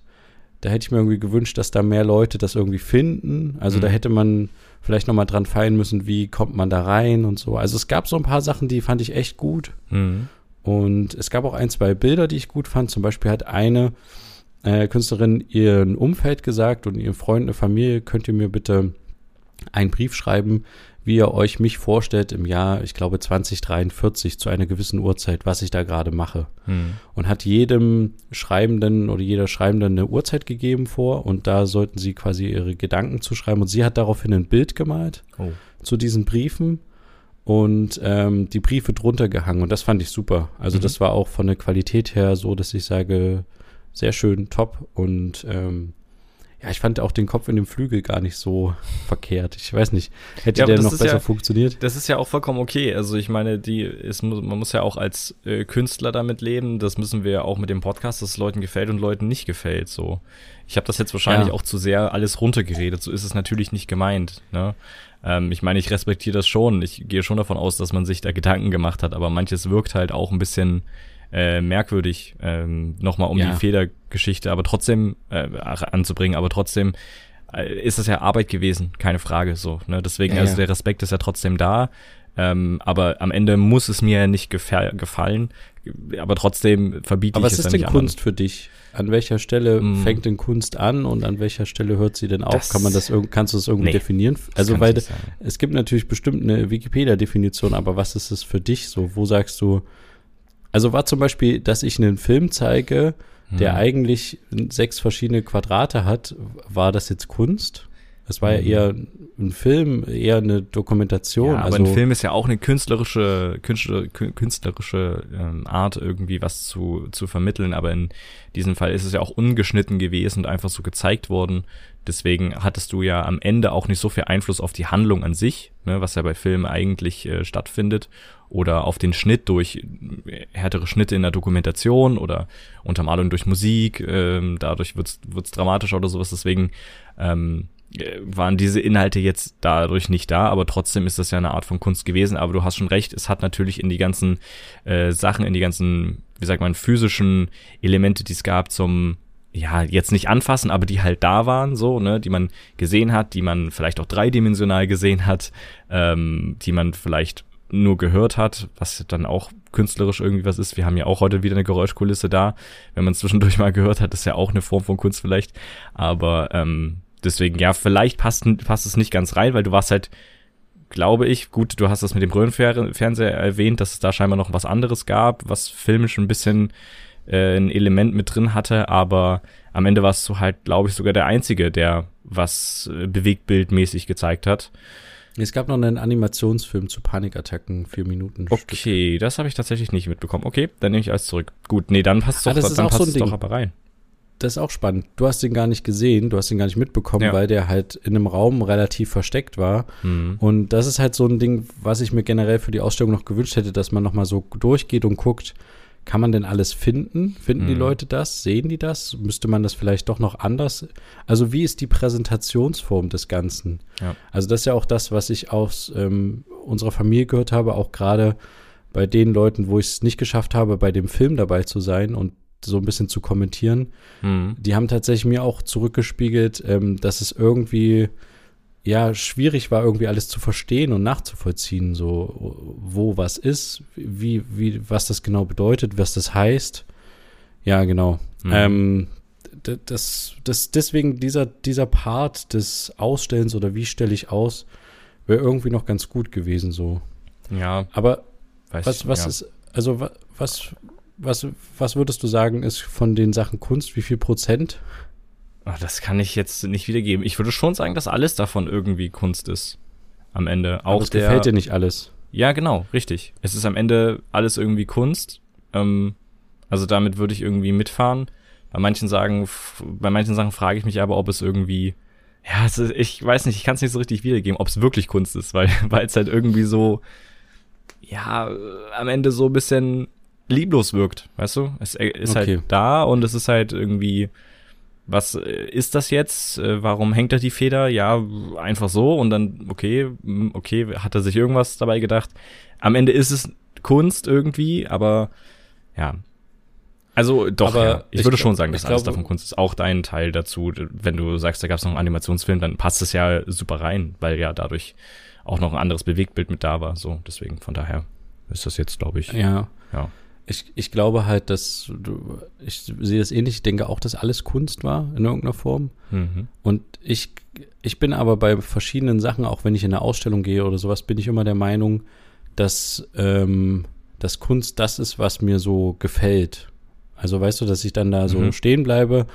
A: da hätte ich mir irgendwie gewünscht, dass da mehr Leute das irgendwie finden. Also
B: Mhm.
A: da hätte man vielleicht nochmal dran feilen müssen, wie kommt man da rein und so. Also es gab so ein paar Sachen, die fand ich echt gut.
B: Mhm.
A: Und es gab auch ein, zwei Bilder, die ich gut fand. Zum Beispiel hat eine äh, Künstlerin ihren Umfeld gesagt und ihren Freunden, eine Familie, könnt ihr mir bitte einen Brief schreiben, wie ihr euch mich vorstellt im Jahr, ich glaube 2043 zu einer gewissen Uhrzeit, was ich da gerade mache.
B: Mhm.
A: Und hat jedem Schreibenden oder jeder Schreibenden eine Uhrzeit gegeben vor und da sollten sie quasi ihre Gedanken zuschreiben. Und sie hat daraufhin ein Bild gemalt
B: Oh.
A: zu diesen Briefen und ähm, die Briefe drunter gehangen und das fand ich super. Also
B: Mhm.
A: das war auch von der Qualität her so, dass ich sage, sehr schön, top und ähm, ja, ich fand auch den Kopf in dem Flügel gar nicht so verkehrt. Ich weiß nicht, hätte
B: Ja,
A: der noch besser
B: ja-
A: funktioniert?
B: Das ist ja auch vollkommen okay. Also ich meine, die ist, man muss ja auch als äh, Künstler damit leben. Das müssen wir ja auch mit dem Podcast, dass es Leuten gefällt und Leuten nicht gefällt. So, ich habe das jetzt wahrscheinlich
A: Ja.
B: auch zu sehr alles runtergeredet. So ist es natürlich nicht gemeint. Ne? Ähm, ich meine, ich respektiere das schon. Ich gehe schon davon aus, dass man sich da Gedanken gemacht hat. Aber manches wirkt halt auch ein bisschen äh, merkwürdig, ähm, nochmal um
A: Ja.
B: die Federgeschichte, aber trotzdem äh, anzubringen. Aber trotzdem äh, ist das ja Arbeit gewesen, keine Frage. So, ne? Deswegen,
A: Ja,
B: also der Respekt ist ja trotzdem da. Ähm, aber am Ende muss es mir ja nicht gefallen. Aber trotzdem verbiete
A: Aber
B: ich
A: was
B: es
A: ist
B: ja
A: denn
B: nicht
A: Kunst für dich? An welcher Stelle
B: Mm.
A: fängt denn Kunst an und an welcher Stelle hört sie denn auf?
B: Das-
A: Kann man das kannst du das irgendwie
B: Nee,
A: definieren?
B: anderen.
A: Also weil
B: nicht
A: es gibt natürlich bestimmt eine Wikipedia-Definition, aber was ist es für dich so? Wo sagst du? Also war zum Beispiel, dass ich einen Film zeige, der
B: Hm.
A: eigentlich sechs verschiedene Quadrate hat, war das jetzt Kunst? Es war ja
B: Hm.
A: eher ein Film, eher eine Dokumentation.
B: Ja, aber
A: also,
B: ein Film ist ja auch eine künstlerische, künstler, kü- künstlerische ähm, Art, irgendwie was zu, zu vermitteln. Aber in diesem Fall ist es ja auch ungeschnitten gewesen und einfach so gezeigt worden. Deswegen hattest du ja am Ende auch nicht so viel Einfluss auf die Handlung an sich, ne, was ja bei Filmen eigentlich äh, stattfindet. Oder auf den Schnitt durch äh, härtere Schnitte in der Dokumentation oder Untermalung durch Musik. Ähm, dadurch wird's wird's dramatischer oder sowas. Deswegen ähm, äh, waren diese Inhalte jetzt dadurch nicht da, aber trotzdem ist das ja eine Art von Kunst gewesen. Aber du hast schon recht, es hat natürlich in die ganzen äh, Sachen, in die ganzen, wie sagt man, physischen Elemente, die es gab zum ja, jetzt nicht anfassen, aber die halt da waren, so, ne, die man gesehen hat, die man vielleicht auch dreidimensional gesehen hat, ähm, die man vielleicht nur gehört hat, was dann auch künstlerisch irgendwie was ist. Wir haben ja auch heute wieder eine Geräuschkulisse da. Wenn man zwischendurch mal gehört hat, ist ja auch eine Form von Kunst vielleicht. Aber ähm, deswegen, ja, vielleicht passt, passt es nicht ganz rein, weil du warst halt, glaube ich, gut, du hast das mit dem Röhrenfernseher erwähnt, dass es da scheinbar noch was anderes gab, was filmisch ein bisschen äh, ein Element mit drin hatte, aber am Ende warst du halt, glaube ich, sogar der Einzige, der was äh, bewegtbildmäßig gezeigt hat.
A: Es gab noch einen Animationsfilm zu Panikattacken, vier Minuten.
B: Okay, Stück. das habe ich tatsächlich nicht mitbekommen. Okay, dann nehme ich alles zurück. Gut, nee, dann passt ah, doch, dann passt so es doch aber rein.
A: Das ist auch spannend. Du hast den gar nicht gesehen, du hast den gar nicht mitbekommen, ja. weil der halt in einem Raum relativ versteckt war. Mhm. Und das ist halt so ein Ding, was ich mir generell für die Ausstellung noch gewünscht hätte, dass man nochmal so durchgeht und guckt, kann man denn alles finden? Finden mhm. die Leute das? Sehen die das? Müsste man das vielleicht doch noch anders? Also wie ist die Präsentationsform des Ganzen? Ja. Also das ist ja auch das, was ich aus ähm, unserer Familie gehört habe, auch gerade bei den Leuten, wo ich es nicht geschafft habe, bei dem Film dabei zu sein und so ein bisschen zu kommentieren. Mhm. Die haben tatsächlich mir auch zurückgespiegelt, ähm, dass es irgendwie ja schwierig war, irgendwie alles zu verstehen und nachzuvollziehen, so wo was ist, wie, wie, was das genau bedeutet, was das heißt. Ja, genau. Mhm. Ähm, das, das, deswegen dieser, dieser Part des Ausstellens oder wie stelle ich aus, wäre irgendwie noch ganz gut gewesen, so.
B: Ja.
A: Aber was, was ja. ist, also was, was, was würdest du sagen, ist von den Sachen Kunst, wie viel Prozent?
B: Ach, das kann ich jetzt nicht wiedergeben. Ich würde schon sagen, dass alles davon irgendwie Kunst ist. Am Ende. Auch Aber
A: es der, gefällt dir nicht alles.
B: Ja, genau, richtig. Es ist am Ende alles irgendwie Kunst. Ähm, also damit würde ich irgendwie mitfahren. Bei manchen sagen, bei manchen Sachen frage ich mich aber, ob es irgendwie, ja, es ist, ich weiß nicht, ich kann es nicht so richtig wiedergeben, ob es wirklich Kunst ist, weil [laughs] weil es halt irgendwie so, ja, am Ende so ein bisschen lieblos wirkt, weißt du? Es ist halt okay. halt da und es ist halt irgendwie was äh, ist das jetzt? Äh, warum hängt da die Feder? Ja, einfach so und dann, okay, hm, okay, hat er sich irgendwas dabei gedacht? Am Ende ist es Kunst irgendwie, aber ja. Also doch, ja. ich, ich, würde schon sagen, dass alles davon Kunst ist. Auch dein Teil dazu, wenn du sagst, da gab es noch einen Animationsfilm, dann passt es ja super rein, weil ja dadurch auch noch ein anderes Bewegtbild mit da war. So, deswegen von daher ist das jetzt, glaube ich.
A: Ja. Ja ich, ich glaube halt, dass du, ich sehe das ähnlich, ich denke auch, dass alles Kunst war in irgendeiner Form. Mhm. Und ich, ich bin aber bei verschiedenen Sachen, auch wenn ich in eine Ausstellung gehe oder sowas, bin ich immer der Meinung, dass, ähm, dass Kunst das ist, was mir so gefällt. Also weißt du, dass ich dann da so mhm. stehen bleibe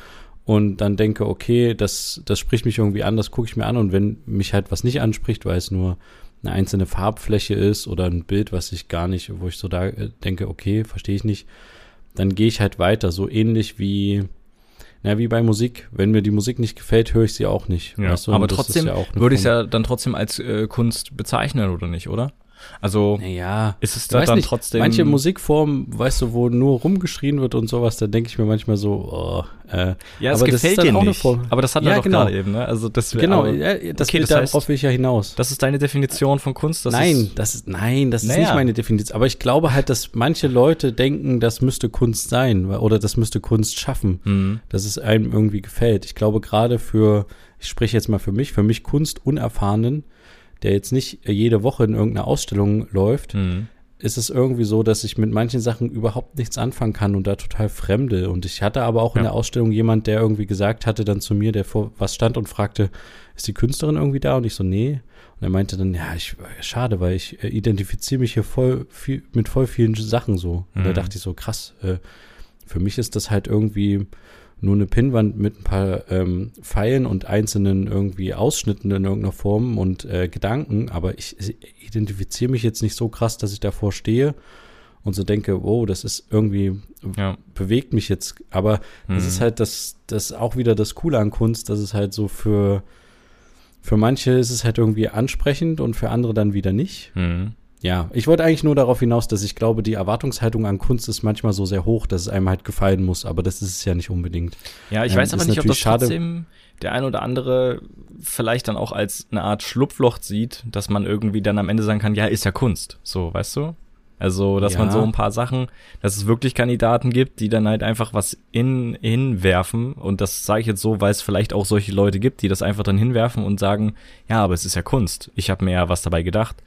A: und dann denke, okay, das, das spricht mich irgendwie an, das gucke ich mir an und wenn mich halt was nicht anspricht, weil es nur eine einzelne Farbfläche ist oder ein Bild, was ich gar nicht, wo ich so da äh, denke, okay, verstehe ich nicht, dann gehe ich halt weiter. So ähnlich wie, na, wie bei Musik. Wenn mir die Musik nicht gefällt, höre ich sie auch nicht.
B: Ja, weißt du? aber trotzdem ja würde ich es ja dann trotzdem als äh, Kunst bezeichnen, oder nicht, oder? Also
A: naja,
B: ist es da dann nicht, trotzdem.
A: Manche Musikformen, weißt du, wo nur rumgeschrien wird und sowas, da denke ich mir manchmal so, oh,
B: äh, ja, es gefällt dir nicht. Aber das hat ja, er doch genau. gerade eben, ne? Also das
A: genau, aber, ja, das, okay, das darauf heißt, will ich ja hinaus.
B: Das ist deine Definition von Kunst.
A: Das nein, ist, das ist nein, das naja. ist nicht meine Definition. Aber ich glaube halt, dass manche Leute denken, das müsste Kunst sein oder das müsste Kunst schaffen, mhm. dass es einem irgendwie gefällt. Ich glaube gerade für, ich spreche jetzt mal für mich, für mich Kunst unerfahrenen der jetzt nicht jede Woche in irgendeiner Ausstellung läuft, mhm. ist es irgendwie so, dass ich mit manchen Sachen überhaupt nichts anfangen kann und da total fremde. Und ich hatte aber auch ja. in der Ausstellung jemand, der irgendwie gesagt hatte dann zu mir, der vor was stand und fragte, ist die Künstlerin irgendwie da? Und ich so, nee. Und er meinte dann, ja, ich, schade, weil ich äh, identifiziere mich hier voll viel, mit voll vielen Sachen so. Und mhm. da dachte ich so, krass, äh, für mich ist das halt irgendwie nur eine Pinnwand mit ein paar ähm, Pfeilen und einzelnen irgendwie Ausschnitten in irgendeiner Form und äh, Gedanken, aber ich identifiziere mich jetzt nicht so krass, dass ich davor stehe und so denke, wow, das ist irgendwie, ja. bewegt mich jetzt. Aber mhm. das ist halt das, das auch wieder das Coole an Kunst, dass es halt so für, für manche ist es halt irgendwie ansprechend und für andere dann wieder nicht. Mhm. Ja, ich wollte eigentlich nur darauf hinaus, dass ich glaube, die Erwartungshaltung an Kunst ist manchmal so sehr hoch, dass es einem halt gefallen muss, aber das ist es ja nicht unbedingt.
B: Ja, ich ähm, weiß aber nicht, ob das schade. trotzdem der ein oder andere vielleicht dann auch als eine Art Schlupfloch sieht, dass man irgendwie dann am Ende sagen kann, ja, ist ja Kunst. So, weißt du? Also, dass ja. man so ein paar Sachen, dass es wirklich Kandidaten gibt, die dann halt einfach was in, hinwerfen. Und das sage ich jetzt so, weil es vielleicht auch solche Leute gibt, die das einfach dann hinwerfen und sagen, ja, aber es ist ja Kunst. Ich habe mir ja was dabei gedacht.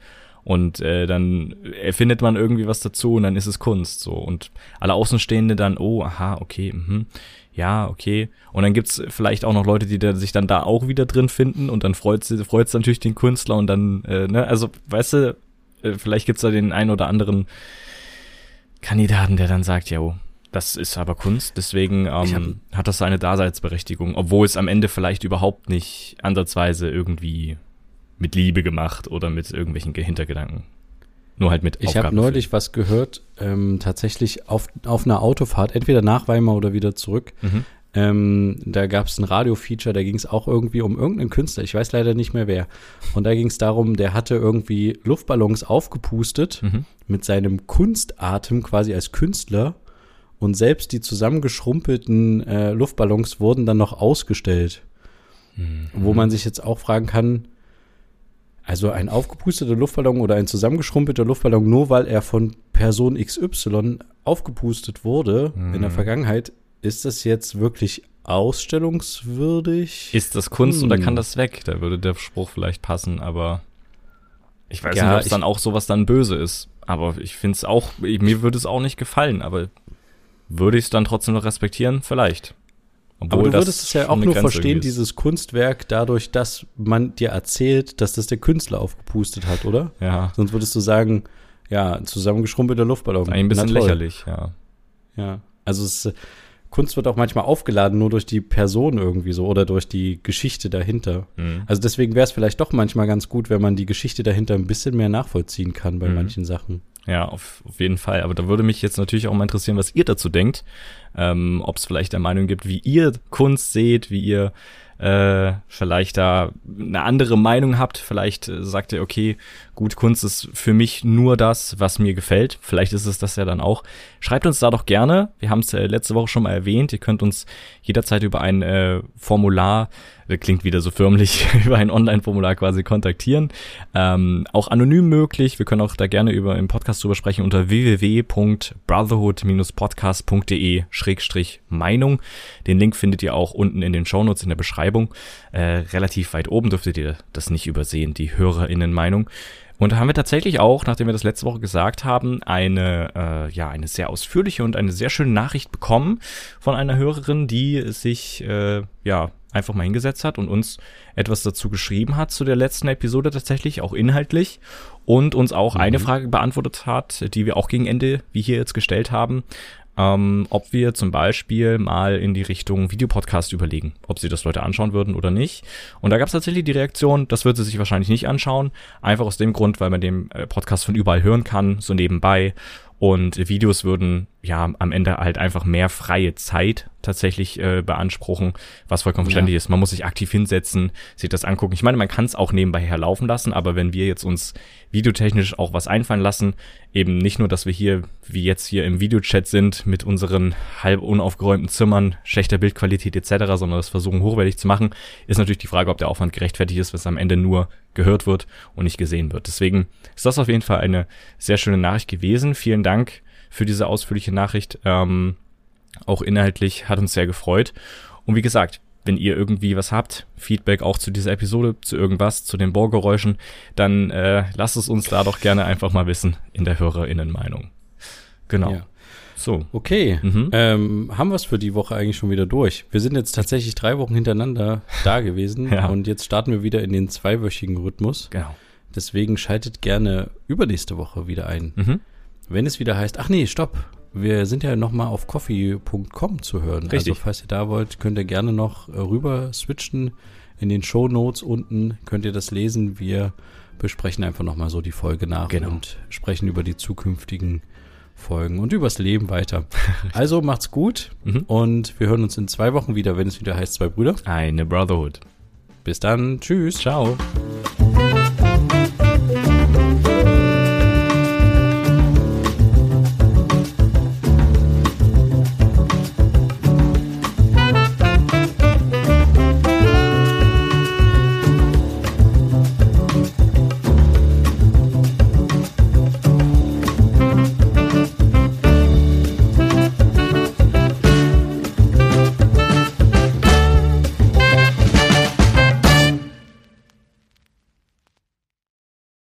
B: Und äh, dann erfindet man irgendwie was dazu und dann ist es Kunst so. Und alle Außenstehende dann, oh, aha, okay, mhm. ja, okay. Und dann gibt's vielleicht auch noch Leute, die da, sich dann da auch wieder drin finden und dann freut freut's natürlich den Künstler und dann, äh, ne, also, weißt du, äh, vielleicht gibt's da den einen oder anderen Kandidaten, der dann sagt, ja, das ist aber Kunst, deswegen ähm, hat das seine Daseinsberechtigung, obwohl es am Ende vielleicht überhaupt nicht ansatzweise irgendwie mit Liebe gemacht oder mit irgendwelchen Hintergedanken. Nur halt mit
A: Ich habe neulich was gehört, ähm, tatsächlich auf, auf einer Autofahrt, entweder nach Weimar oder wieder zurück. Mhm. Ähm, da gab es ein Radio-Feature, da ging es auch irgendwie um irgendeinen Künstler, ich weiß leider nicht mehr wer. Und da ging es darum, der hatte irgendwie Luftballons aufgepustet mhm. mit seinem Kunstatem quasi als Künstler. Und selbst die zusammengeschrumpelten äh, Luftballons wurden dann noch ausgestellt. Mhm. Wo man sich jetzt auch fragen kann, also ein aufgepusteter Luftballon oder ein zusammengeschrumpelter Luftballon, nur weil er von Person XY aufgepustet wurde mhm. in der mhm. Vergangenheit, ist das jetzt wirklich ausstellungswürdig?
B: Ist das Kunst hm. oder kann das weg? Da würde der Spruch vielleicht passen, aber ich weiß ja, nicht, ob es dann auch sowas dann böse ist. Aber ich finde es auch, mir würde es auch nicht gefallen, aber würde ich es dann trotzdem noch respektieren? Vielleicht.
A: Obwohl Aber du würdest es ja auch nur verstehen, dieses Kunstwerk, dadurch, dass man dir erzählt, dass das der Künstler aufgepustet hat, oder?
B: Ja.
A: Sonst würdest du sagen, ja, zusammengeschrumpelter Luftballon.
B: Ein bisschen lächerlich, ja.
A: Ja. Also es, Kunst wird auch manchmal aufgeladen, nur durch die Person irgendwie so oder durch die Geschichte dahinter. Mhm. Also deswegen wäre es vielleicht doch manchmal ganz gut, wenn man die Geschichte dahinter ein bisschen mehr nachvollziehen kann bei mhm. manchen Sachen.
B: Ja, auf, auf jeden Fall. Aber da würde mich jetzt natürlich auch mal interessieren, was ihr dazu denkt. Ähm, Ob es vielleicht der Meinung gibt, wie ihr Kunst seht, wie ihr äh, vielleicht da eine andere Meinung habt. Vielleicht äh, sagt ihr, okay, gut, Kunst ist für mich nur das, was mir gefällt. Vielleicht ist es das ja dann auch. Schreibt uns da doch gerne. Wir haben es äh, letzte Woche schon mal erwähnt. Ihr könnt uns jederzeit über ein äh, Formular klingt wieder so förmlich, [laughs] über ein Online-Formular quasi kontaktieren. Ähm, auch anonym möglich. Wir können auch da gerne über im Podcast drüber sprechen unter www.brotherhood-podcast.de Schrägstrich Meinung. Den Link findet ihr auch unten in den Shownotes in der Beschreibung. Äh, relativ weit oben dürftet ihr das nicht übersehen, die HörerInnen-Meinung. Und da haben wir tatsächlich auch, nachdem wir das letzte Woche gesagt haben, eine, äh, ja, eine sehr ausführliche und eine sehr schöne Nachricht bekommen von einer Hörerin, die sich, äh, ja, einfach mal hingesetzt hat und uns etwas dazu geschrieben hat zu der letzten Episode tatsächlich, auch inhaltlich und uns auch mhm. eine Frage beantwortet hat, die wir auch gegen Ende, wie hier jetzt gestellt haben, ähm, ob wir zum Beispiel mal in die Richtung Videopodcast überlegen, ob sie das Leute anschauen würden oder nicht. Und da gab es tatsächlich die Reaktion, das wird sie sich wahrscheinlich nicht anschauen, einfach aus dem Grund, weil man den äh, Podcast von überall hören kann, so nebenbei und Videos würden ja am Ende halt einfach mehr freie Zeit tatsächlich äh, beanspruchen, was vollkommen verständlich ja. ist. Man muss sich aktiv hinsetzen, sich das angucken. Ich meine, man kann es auch nebenbei herlaufen lassen, aber wenn wir jetzt uns videotechnisch auch was einfallen lassen, eben nicht nur, dass wir hier, wie jetzt hier im Videochat sind, mit unseren halb unaufgeräumten Zimmern, schlechter Bildqualität etc., sondern das versuchen hochwertig zu machen, ist natürlich die Frage, ob der Aufwand gerechtfertigt ist, was am Ende nur gehört wird und nicht gesehen wird. Deswegen ist das auf jeden Fall eine sehr schöne Nachricht gewesen. Vielen Dank für diese ausführliche Nachricht. Ähm, auch inhaltlich hat uns sehr gefreut. Und wie gesagt, wenn ihr irgendwie was habt, Feedback auch zu dieser Episode, zu irgendwas, zu den Bohrgeräuschen, dann äh, lasst es uns da doch gerne einfach mal wissen in der HörerInnen-Meinung. Genau. Ja.
A: So. Okay. Mhm. Ähm, haben wir es für die Woche eigentlich schon wieder durch? Wir sind jetzt tatsächlich drei Wochen hintereinander da gewesen [laughs] ja. und jetzt starten wir wieder in den zweiwöchigen Rhythmus.
B: Genau.
A: Deswegen schaltet gerne übernächste Woche wieder ein. Mhm. Wenn es wieder heißt, ach nee, stopp, wir sind ja noch mal auf coffee.com zu hören. Also
B: Richtig.
A: Also falls ihr da wollt, könnt ihr gerne noch äh, rüber switchen. In den Show Notes unten könnt ihr das lesen. Wir besprechen einfach noch mal so die Folge nach
B: genau.
A: und sprechen über die zukünftigen Folgen und übers Leben weiter. [laughs] Also macht's gut mhm. und wir hören uns in zwei Wochen wieder, wenn es wieder heißt Zwei Brüder.
B: Eine Brotherhood.
A: Bis dann. Tschüss.
B: Ciao.